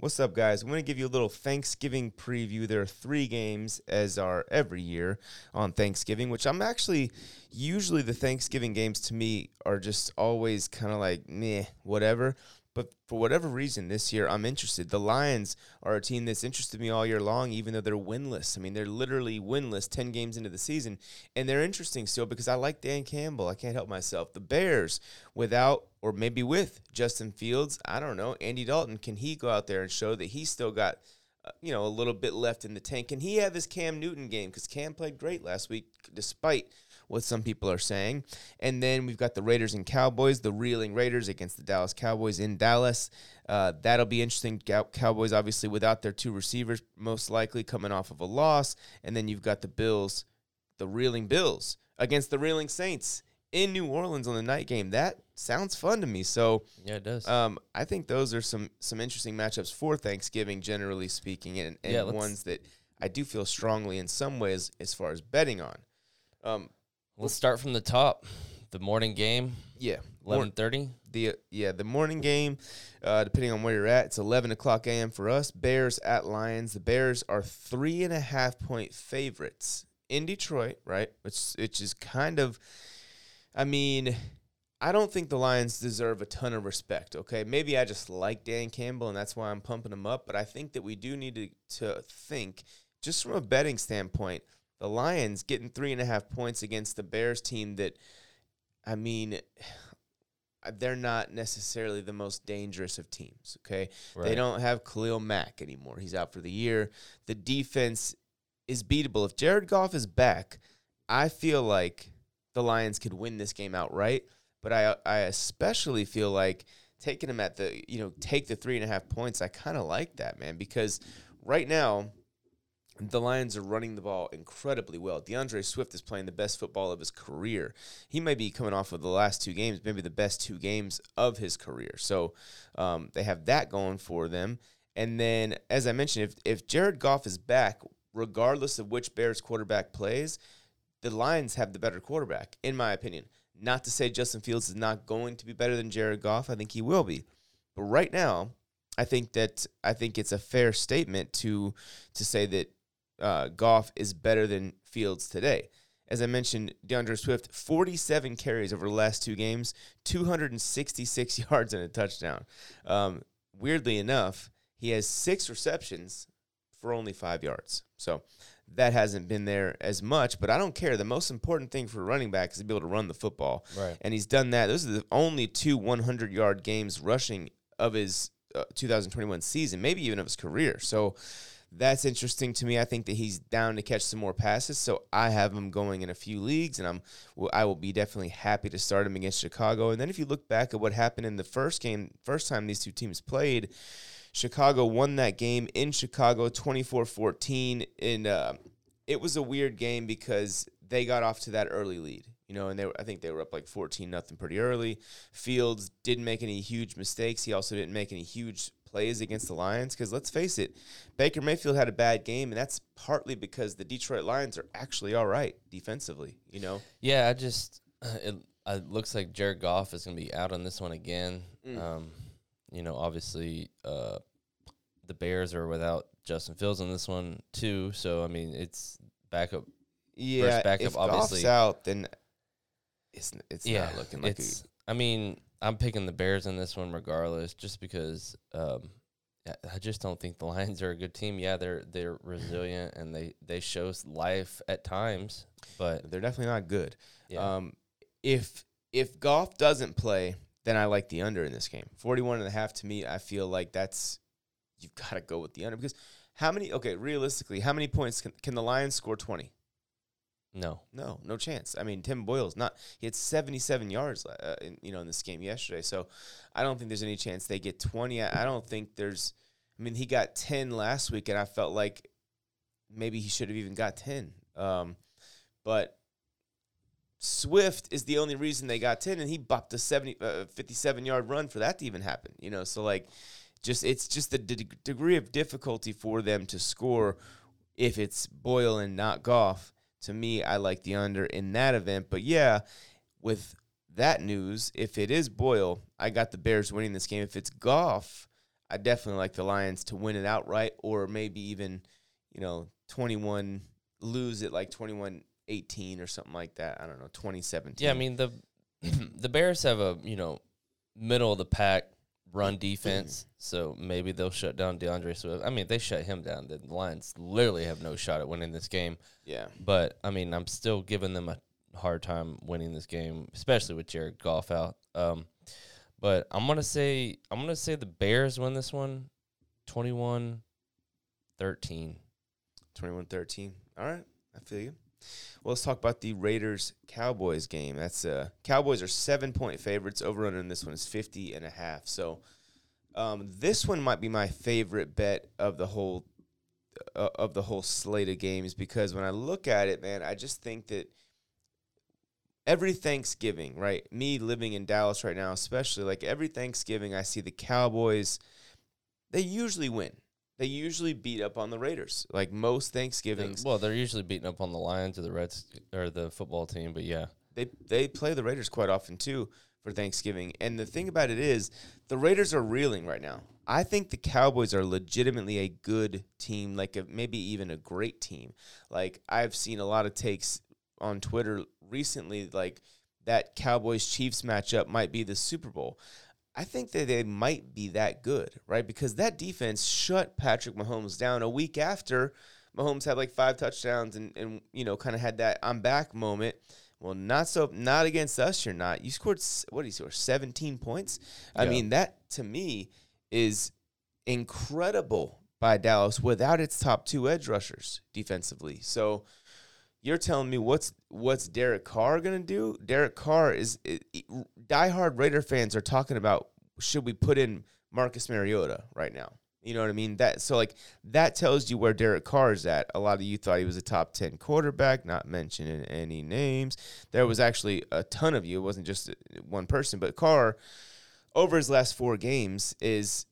What's up, guys? I'm going to give you a little Thanksgiving preview. There are three games, as are every year on Thanksgiving, which I'm actually usually the Thanksgiving games to me are just always kind of like meh, whatever. But for whatever reason, this year I'm interested. The Lions are a team that's interested me all year long, even though they're winless. I mean, they're literally winless 10 games into the season. And they're interesting still because I like Dan Campbell. I can't help myself. The Bears, without or maybe with Justin Fields, I don't know, Andy Dalton, can he go out there and show that he's still got you know, a little bit left in the tank. Can he have his Cam Newton game? Because Cam played great last week, despite what some people are saying. And then we've got the Raiders and Cowboys, the reeling Raiders against the Dallas Cowboys in Dallas. Uh, that'll be interesting. Cowboys, obviously, without their two receivers, most likely coming off of a loss. And then you've got the Bills, the reeling Bills against the reeling Saints in New Orleans on the night game. That sounds fun to me. So yeah, it does. Um, I think those are some some interesting matchups for Thanksgiving, generally speaking, and, and yeah, ones that I do feel strongly in some ways as far as betting on. Um, Let's start from the top. The morning game. Yeah, eleven thirty. The yeah the morning game, uh, depending on where you're at, it's eleven o'clock a.m. for us. Bears at Lions. The Bears are three and a half point favorites in Detroit, right? Which which is kind of, I mean, I don't think the Lions deserve a ton of respect. Okay, maybe I just like Dan Campbell and that's why I'm pumping him up. But I think that we do need to to think just from a betting standpoint the Lions getting three and a half points against the Bears team that, I mean, they're not necessarily the most dangerous of teams. Okay, right. they don't have Khalil Mack anymore. He's out for the year. The defense is beatable. If Jared Goff is back, I feel like the Lions could win this game outright. But I I especially feel like taking them at the you know take the three and a half points. I kind of like that man because right now the Lions are running the ball incredibly well. D'Andre Swift is playing the best football of his career. He might be coming off of the last two games, maybe the best two games of his career. So um, they have that going for them. And then, as I mentioned, if, if Jared Goff is back, regardless of which Bears quarterback plays, the Lions have the better quarterback, in my opinion. Not to say Justin Fields is not going to be better than Jared Goff. I think he will be. But right now, I think that I think it's a fair statement to to say that uh, Goff is better than Fields today. As I mentioned, D'Andre Swift, 47 carries over the last two games, 266 yards and a touchdown. Um, weirdly enough, he has six receptions for only five yards. So that hasn't been there as much, but I don't care. The most important thing for a running back is to be able to run the football. Right. And he's done that. Those are the only two 100 yard games rushing of his uh, 2021 season, maybe even of his career. So that's interesting to me. I think that he's down to catch some more passes, so I have him going in a few leagues, and I'm I will be definitely happy to start him against Chicago. And then if you look back at what happened in the first game, first time these two teams played, Chicago won that game in Chicago 24-14 and uh, it was a weird game because they got off to that early lead you know, and they were, I think they were up like 14 nothing pretty early. Fields didn't make any huge mistakes. He also didn't make any huge plays against the Lions because let's face it, Baker Mayfield had a bad game, and that's partly because the Detroit Lions are actually all right defensively. You know. Yeah, I just it, it looks like Jared Goff is going to be out on this one again. Mm. Um, you know, obviously, uh, the Bears are without Justin Fields on this one too. So I mean, it's backup. Yeah, backup. If obviously, Goff's out, then it's it's yeah, not looking like. It's, a, I mean, I'm picking the Bears in this one regardless, just because um, I just don't think the Lions are a good team. Yeah, they're they're resilient and they they show life at times, but they're definitely not good. Yeah. Um, if if Goff doesn't play, then I like the under in this game. 41 and a half to me, I feel like that's you've got to go with the under because how many okay, realistically, how many points can, can the Lions score 20? No, no, no chance. I mean, Tim Boyle's not. He had 77 yards, uh, in, you know, in this game yesterday. So I don't think there's any chance they get 20. I, I don't think there's. I mean, he got 10 last week, and I felt like maybe he should have even got 10. Um, but Swift is the only reason they got 10, and he bopped a 70, uh, 57 yard run for that to even happen. You know, so like, just it's just the d- degree of difficulty for them to score if it's Boyle and not Goff to me, I like the under in that event. But yeah, with that news, if it is Boyle, I got the Bears winning this game. If it's Goff, I definitely like the Lions to win it outright, or maybe even, you know, twenty one lose it like 21-18 or something like that. I don't know, 2017. Yeah, I mean the the Bears have a you know middle of the pack run defense, so maybe they'll shut down D'Andre Swift. I mean, if they shut him down, the Lions literally have no shot at winning this game. yeah. But I mean, I'm still giving them a hard time winning this game, especially with Jared Goff out. Um, but I'm gonna say I'm gonna say the Bears win this one, 21 13. 21-13. All right, I feel you. Well, let's talk about the Raiders Cowboys game. That's uh Cowboys are 7 point favorites. Over under in this one is 50 and a half. So, um this one might be my favorite bet of the whole uh, of the whole slate of games because when I look at it, man, I just think that every Thanksgiving, right? Me living in Dallas right now, especially like every Thanksgiving, I see the Cowboys. They usually win. They usually beat up on the Raiders. Like most Thanksgivings, Well, they're usually beating up on the Lions or the Reds or the football team, but yeah. they they play the Raiders quite often too for Thanksgiving. And the thing about it is, the Raiders are reeling right now. I think the Cowboys are legitimately a good team, like a, maybe even a great team. Like I've seen a lot of takes on Twitter recently, like that Cowboys Chiefs matchup might be the Super Bowl. I think that they might be that good, right? Because that defense shut Patrick Mahomes down a week after Mahomes had like five touchdowns and, and you know, kind of had that I'm back moment. Well, not so, not against us. You're not. You scored what do you score? 17 points. I Yeah. mean, that to me is incredible by Dallas without its top two edge rushers defensively. So you're telling me what's what's Derek Carr gonna do? Derek Carr is i i- diehard Raider fans are talking about should we put in Marcus Mariota right now? You know what I mean? That so like that tells you where Derek Carr is at. A lot of you thought he was a top ten quarterback, not mentioning any names. There was actually a ton of you. It wasn't just one person, but Carr over his last four games is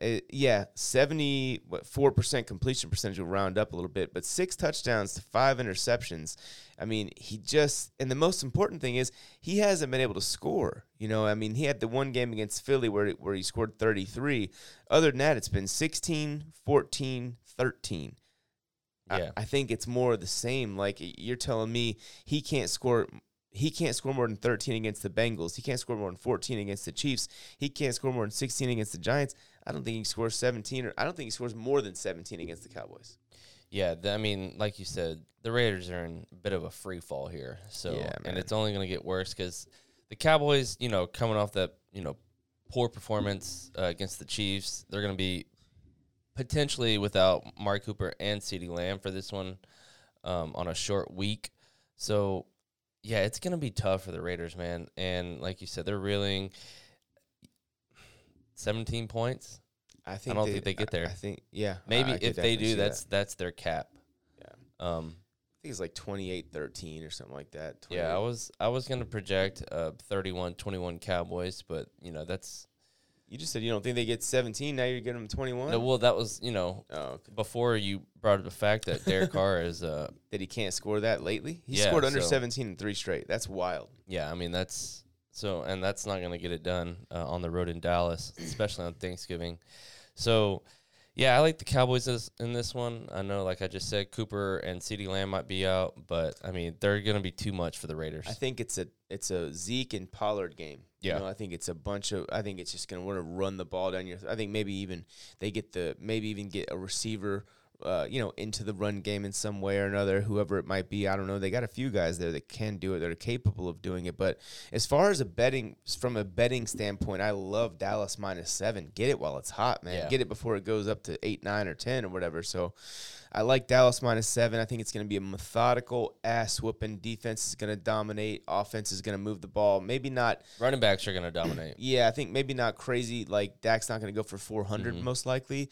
uh, yeah, seventy four percent completion percentage will round up a little bit, but six touchdowns to five interceptions. I mean, he just and the most important thing is he hasn't been able to score. You know, I mean, he had the one game against Philly where where he scored thirty three. Other than that, it's been 16, 14, 13. I- Yeah. I, think it's more of the same. Like you're telling me he can't score he can't score more than 13 against the Bengals. He can't score more than 14 against the Chiefs. He can't score more than 16 against the Giants. I don't think he scores 17 or I don't think he scores more than 17 against the Cowboys. Yeah, th- I mean, like you said, the Raiders are in a bit of a free fall here. So, Yeah, man. and it's only going to get worse because the Cowboys, you know, coming off that, you know, poor performance uh, against the Chiefs, they're going to be potentially without Amari Cooper and CeeDee Lamb for this one um, on a short week. So, yeah, it's going to be tough for the Raiders, man. And like you said, they're reeling 17 points. I think I don't think they get there. I, I think yeah. Maybe I if they do, see that. that's that's their cap. Yeah. Um, I think it's like 28-13 or something like that. Yeah, I was I was gonna project uh 31-21 Cowboys, but you know that's You just said you don't think they get 17. Now you're getting them 21. no, well that was you know oh, okay. before you brought up the fact that Derek Carr is uh that he can't score that lately. He Yeah, scored under so- 17 in three straight. That's wild. yeah I mean that's so and that's not gonna get it done uh, on the road in Dallas, especially on Thanksgiving. So yeah, I like the Cowboys this, in this one. I know, like I just said, Cooper and CeeDee Lamb might be out, but I mean they're gonna be too much for the Raiders. I think it's a it's a Zeke and Pollard game. Yeah. You know, I think it's a bunch of I think it's just gonna want to run the ball down your I think maybe even they get the maybe even get a receiver uh, you know, into the run game in some way or another, whoever it might be. I don't know. They got a few guys there that can do it, that are capable of doing it. But as far as a betting, from a betting standpoint, I love Dallas minus seven. Get it while it's hot, man. Yeah. Get it before it goes up to eight, nine, or ten or whatever. So I like Dallas minus seven. I think it's going to be a methodical ass whooping. Defense is going to dominate. Offense is going to move the ball. Maybe not. Running backs are gonna dominate. Yeah, I think maybe not crazy. Like Dak's not going to go for 400 Mhm. most likely.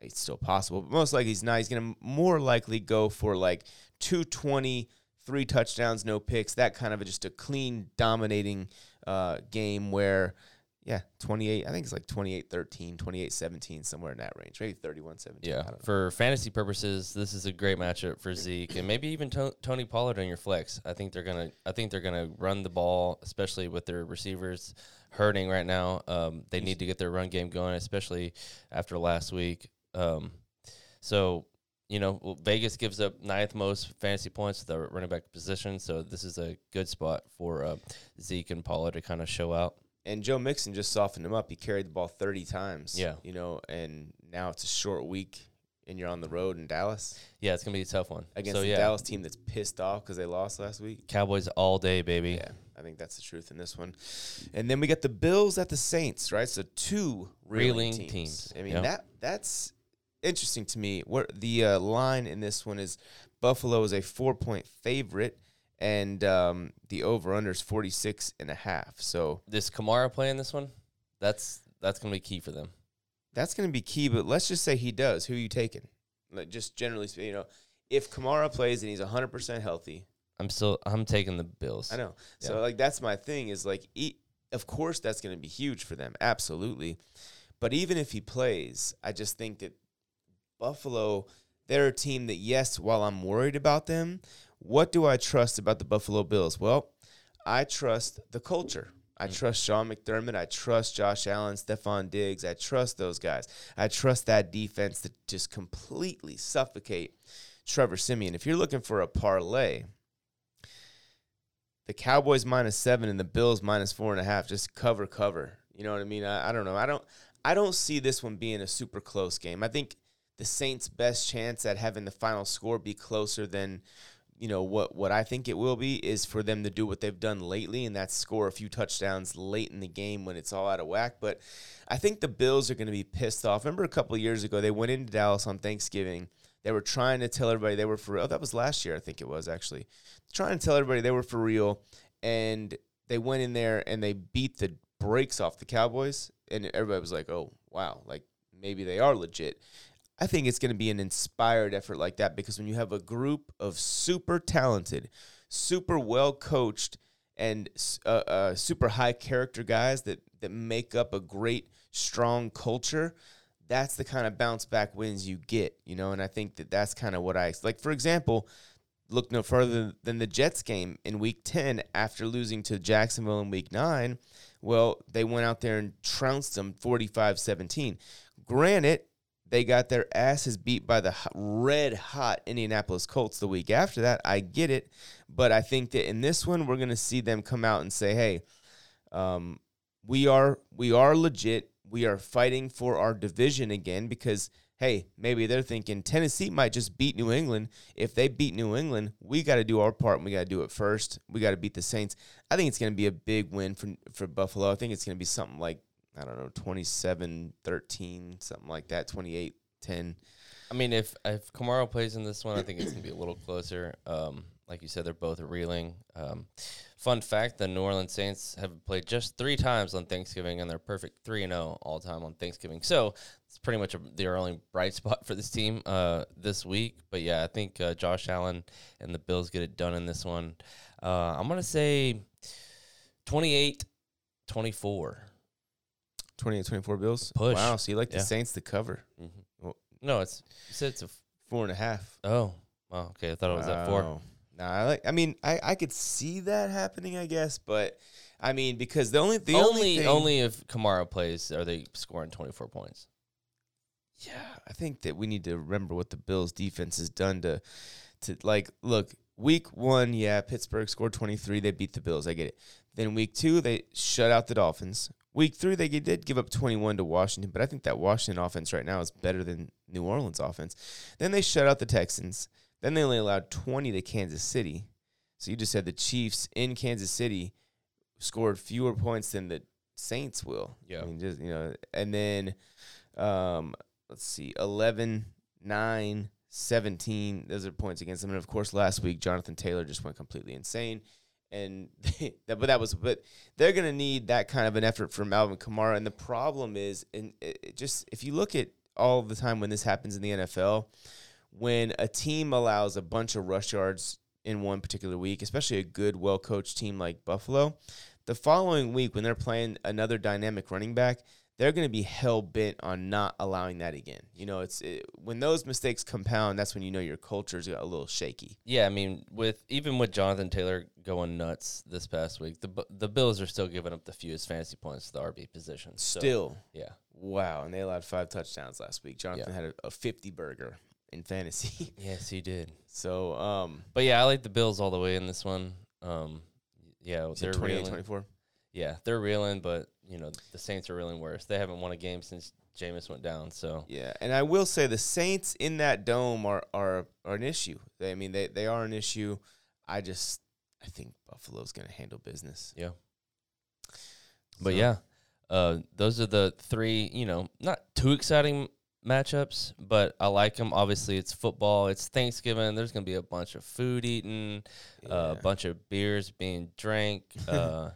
It's still possible, but most likely he's not. He's going to more likely go for like 220, three touchdowns, no picks. That kind of a, just a clean, dominating uh, game where yeah, 28. I think it's like 28 13, 28 17, somewhere in that range. Maybe 31 17. Yeah, for fantasy purposes, this is a great matchup for Zeke and maybe even to- Tony Pollard on your flex. I think they're gonna. I think they're gonna run the ball, especially with their receivers hurting right now. Um, they need to get their run game going, especially after last week. Um, so you know, Vegas gives up ninth most fantasy points to the running back position, so this is a good spot for uh, Zeke and Pollard to kind of show out. And Joe Mixon just softened him up. He carried the ball 30 times. Yeah. You know, and now it's a short week and you're on the road in Dallas Yeah, it's gonna be a tough one against so, the yeah, Dallas team that's pissed off because they lost last week. Cowboys all day, baby. Yeah, I think that's the truth in this one. And then we got the Bills at the Saints, right? So two reeling, Reeling teams. teams, I mean yeah. that that's interesting to me. What the uh, line in this one is Buffalo is a four point favorite, and um, the over under is 46 and a half. So This Kamara playing this one, that's that's gonna be key for them. that's going to be key. But let's just say he does. Who are you taking? Like just generally speaking, you know, if Kamara plays and he's 100 percent healthy, I'm still I'm taking the Bills. I know. So like that's my thing is like e- of course that's going to be huge for them. Absolutely. But even if he plays, I just think that Buffalo they're a team that yes, while I'm worried about them, what do I trust about the Buffalo Bills? Well, I trust the culture. I mm. trust Sean McDermott. I trust Josh Allen, Stefon Diggs. I trust those guys. I trust that defense to just completely suffocate Trevor Siemian. If you're looking for a parlay, the Cowboys minus seven and the Bills minus four and a half. Just cover, cover. You know what I mean? I, I don't know. I don't. I don't see this one being a super close game. I think the Saints' best chance at having the final score be closer than you know what what I think it will be is for them to do what they've done lately, and that's score a few touchdowns late in the game when it's all out of whack. But I think the Bills are going to be pissed off. Remember a couple years ago they went into Dallas on Thanksgiving. They were trying to tell everybody they were for real. That was last year, I think it was actually. Trying to tell everybody they were for real, and they went in there and they beat the brakes off the Cowboys, and everybody was like, "Oh, wow, like maybe they are legit." I think it's going to be an inspired effort like that because when you have a group of super talented, super well coached, and uh, uh, super high character guys that that make up a great strong culture, that's the kind of bounce back wins you get, you know. And I think that that's kind of what I like. For example, look no further than the Jets game in Week Ten after losing to Jacksonville in Week Nine. Well, they went out there and trounced them 45-17. Granted, they got their asses beat by the red hot Indianapolis Colts the week after that. I get it, but I think that in this one we're going to see them come out and say, "Hey, um, we are we are legit. We are fighting for our division again because hey, maybe they're thinking Tennessee might just beat New England. If they beat New England, we got to do our part and we got to do it first. We got to beat the Saints. I think it's going to be a big win for for Buffalo. I think it's going to be something like I don't know, 27-13, something like that, 28-10. I mean, if if Kamara plays in this one, I think it's gonna be a little closer. Um, like you said, they're both reeling. Um, fun fact: the New Orleans Saints have played just three times on Thanksgiving, and they're perfect three and zero all time on Thanksgiving. So it's pretty much a, their only bright spot for this team uh, this week. But yeah, I think uh, Josh Allen and the Bills get it done in this one. Uh, I'm gonna say 28 24. Bills. Push. Wow, so you like the Yeah. Saints to cover. Mm-hmm. Well- No, it's you said it's a f- Four and a half. oh. Oh, okay. I thought it was at four. Wow. Nah, I like. I mean, I, I could see that happening, I guess, but I mean, because the only the only only thing, only if Kamara plays are they scoring 24 points. yeah, I think that we need to remember what the Bills defense has done to to like look week one, yeah, Pittsburgh scored twenty three, they beat the Bills, I get it. Then week two, they shut out the Dolphins. Week three, they did give up twenty one to Washington, but I think that Washington offense right now is better than New Orleans offense. Then they shut out the Texans. Then they only allowed twenty to Kansas City. So you just said the Chiefs in Kansas City scored fewer points than the Saints will. Yeah. I mean, just, you know, and then um, let's see, 11, 9, 17. Those are points against them. And of course, last week, Jonathan Taylor just went completely insane. And that, but that was, but they're going to need that kind of an effort from Alvin Kamara. And the problem is, and just, if you look at all the time when this happens in the NFL, when a team allows a bunch of rush yards in one particular week, especially a good, well coached team like Buffalo, the following week when they're playing another dynamic running back, they're going to be hell bent on not allowing that again. You know, it's it, when those mistakes compound, that's when you know your culture's a little shaky. Yeah, I mean, with even with Jonathan Taylor going nuts this past week, the the Bills are still giving up the fewest fantasy points to the RB position. So, Still, yeah, wow, and they allowed five touchdowns last week. Jonathan had a, a 50 burger in fantasy. yes, he did. so, um, But yeah, I like the Bills all the way in this one. Um, yeah, they're 28 reeling. 24? Yeah, they're reeling, but you know the Saints are really worse. They haven't won a game since Jameis went down. So Yeah, and I will say the Saints in that dome are are, are an issue. They, I mean, they they are an issue. I just I think Buffalo's going to handle business. yeah, but So, yeah, uh, those are the three. You know, not too exciting matchups, but I like them. Obviously, it's football. It's Thanksgiving. There's gonna be a bunch of food eaten, uh, a bunch of beers being drank. Uh,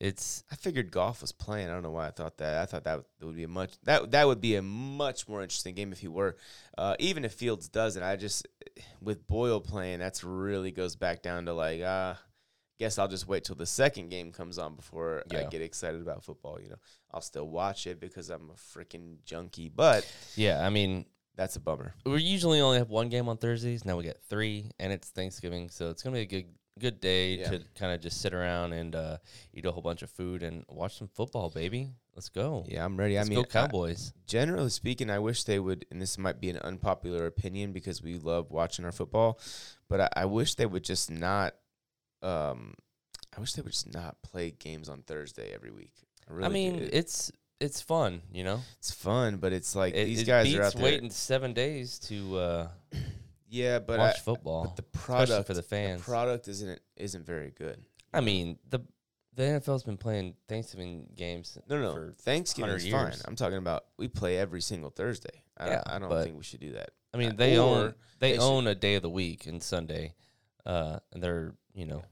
it's I figured Goff was playing. I don't know why I thought that. I thought that would be a much that that would be a much more interesting game if he were. Uh, even if Fields doesn't, I just with Boyle playing, that's really goes back down to like, uh, guess I'll just wait till the second game comes on before I get excited about football. You know, I'll still watch it because I'm a freaking junkie, but yeah. I mean, that's a bummer. we usually only have one game on Thursdays. Now we get three, and it's Thanksgiving, so it's gonna be a good good day Yeah. to kind of just sit around and uh, eat a whole bunch of food and watch some football, baby. Let's go. Yeah, I'm ready. Let's I mean, go Cowboys. generally speaking, I wish they would, and this might be an unpopular opinion because we love watching our football, but I, I wish they would just not. Um, I wish they would just not play games on Thursday every week. I, really I mean, do. It's it's fun, you know. it's fun, but it's like It, these it guys are out there. waiting seven days to uh, yeah, but I, watch football. but the especially product for the fans. product isn't isn't very good. I mean, the the NFL's been playing Thanksgiving games. No, no, for Thanksgiving 100 is fine. I'm talking about we play every single Thursday. I, Yeah, don't, I don't think we should do that. I mean, Uh, they own or they, they should- own a day of the week and Sunday, uh, and they're you know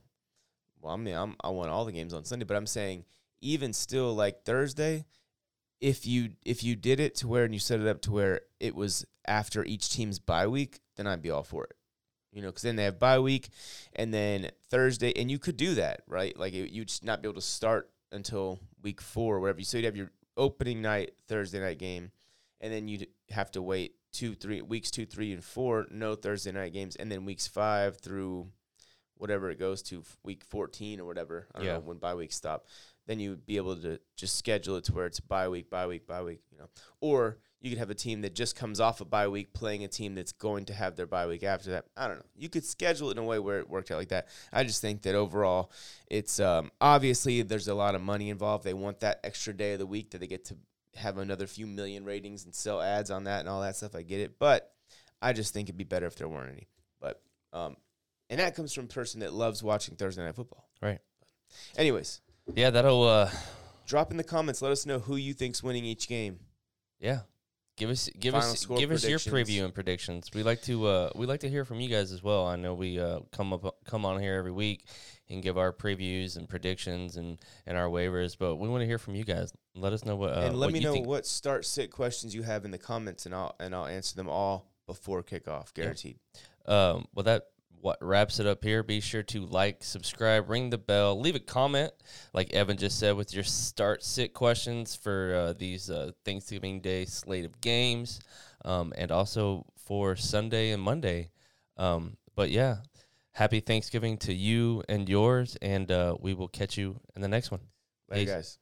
Well, I mean, I'm, I want all the games on Sunday, but I'm saying even still, like Thursday, if you if you did it to where and you set it up to where it was after each team's bye week, then I'd be all for it. You know, because then they have bye week, and then Thursday, and you could do that, right? Like it, you'd not be able to start until week four or whatever. So you'd have your opening night Thursday night game, and then you'd have to wait two, three weeks, two, three, and four, no Thursday night games, and then weeks five through whatever it goes to week 14 or whatever. I don't Yeah. know when bye weeks stop. Then you would be able to just schedule it to where it's bye week, bye week, bye week, you know. Or you could have a team that just comes off a bye week playing a team that's going to have their bye week after that. I don't know. You could schedule it in a way where it worked out like that. I just think that overall, it's um, obviously there's a lot of money involved. They want that extra day of the week that they get to have another few million ratings and sell ads on that and all that stuff. I get it, but I just think it'd be better if there weren't any. But um, and that comes from a person that loves watching Thursday night football. Right. Anyways, yeah that'll uh drop in the comments. Let us know who you think's winning each game. yeah give us give Final us give us your preview and predictions. We like to uh we like to hear from you guys as well. I know we uh come up come on here every week and give our previews and predictions and and our waivers, but we want to hear from you guys. Let us know what uh, and let what me know think. what start sit questions you have in the comments, and I'll and I'll answer them all before kickoff, guaranteed. Um, well, that what wraps it up here. Be sure to like, subscribe, ring the bell, leave a comment, like Evan just said, with your start sit questions for uh, these uh, Thanksgiving Day slate of games, um, and also for Sunday and Monday. Um, but yeah, happy Thanksgiving to you and yours, and uh, we will catch you in the next one. Later, Peace. guys.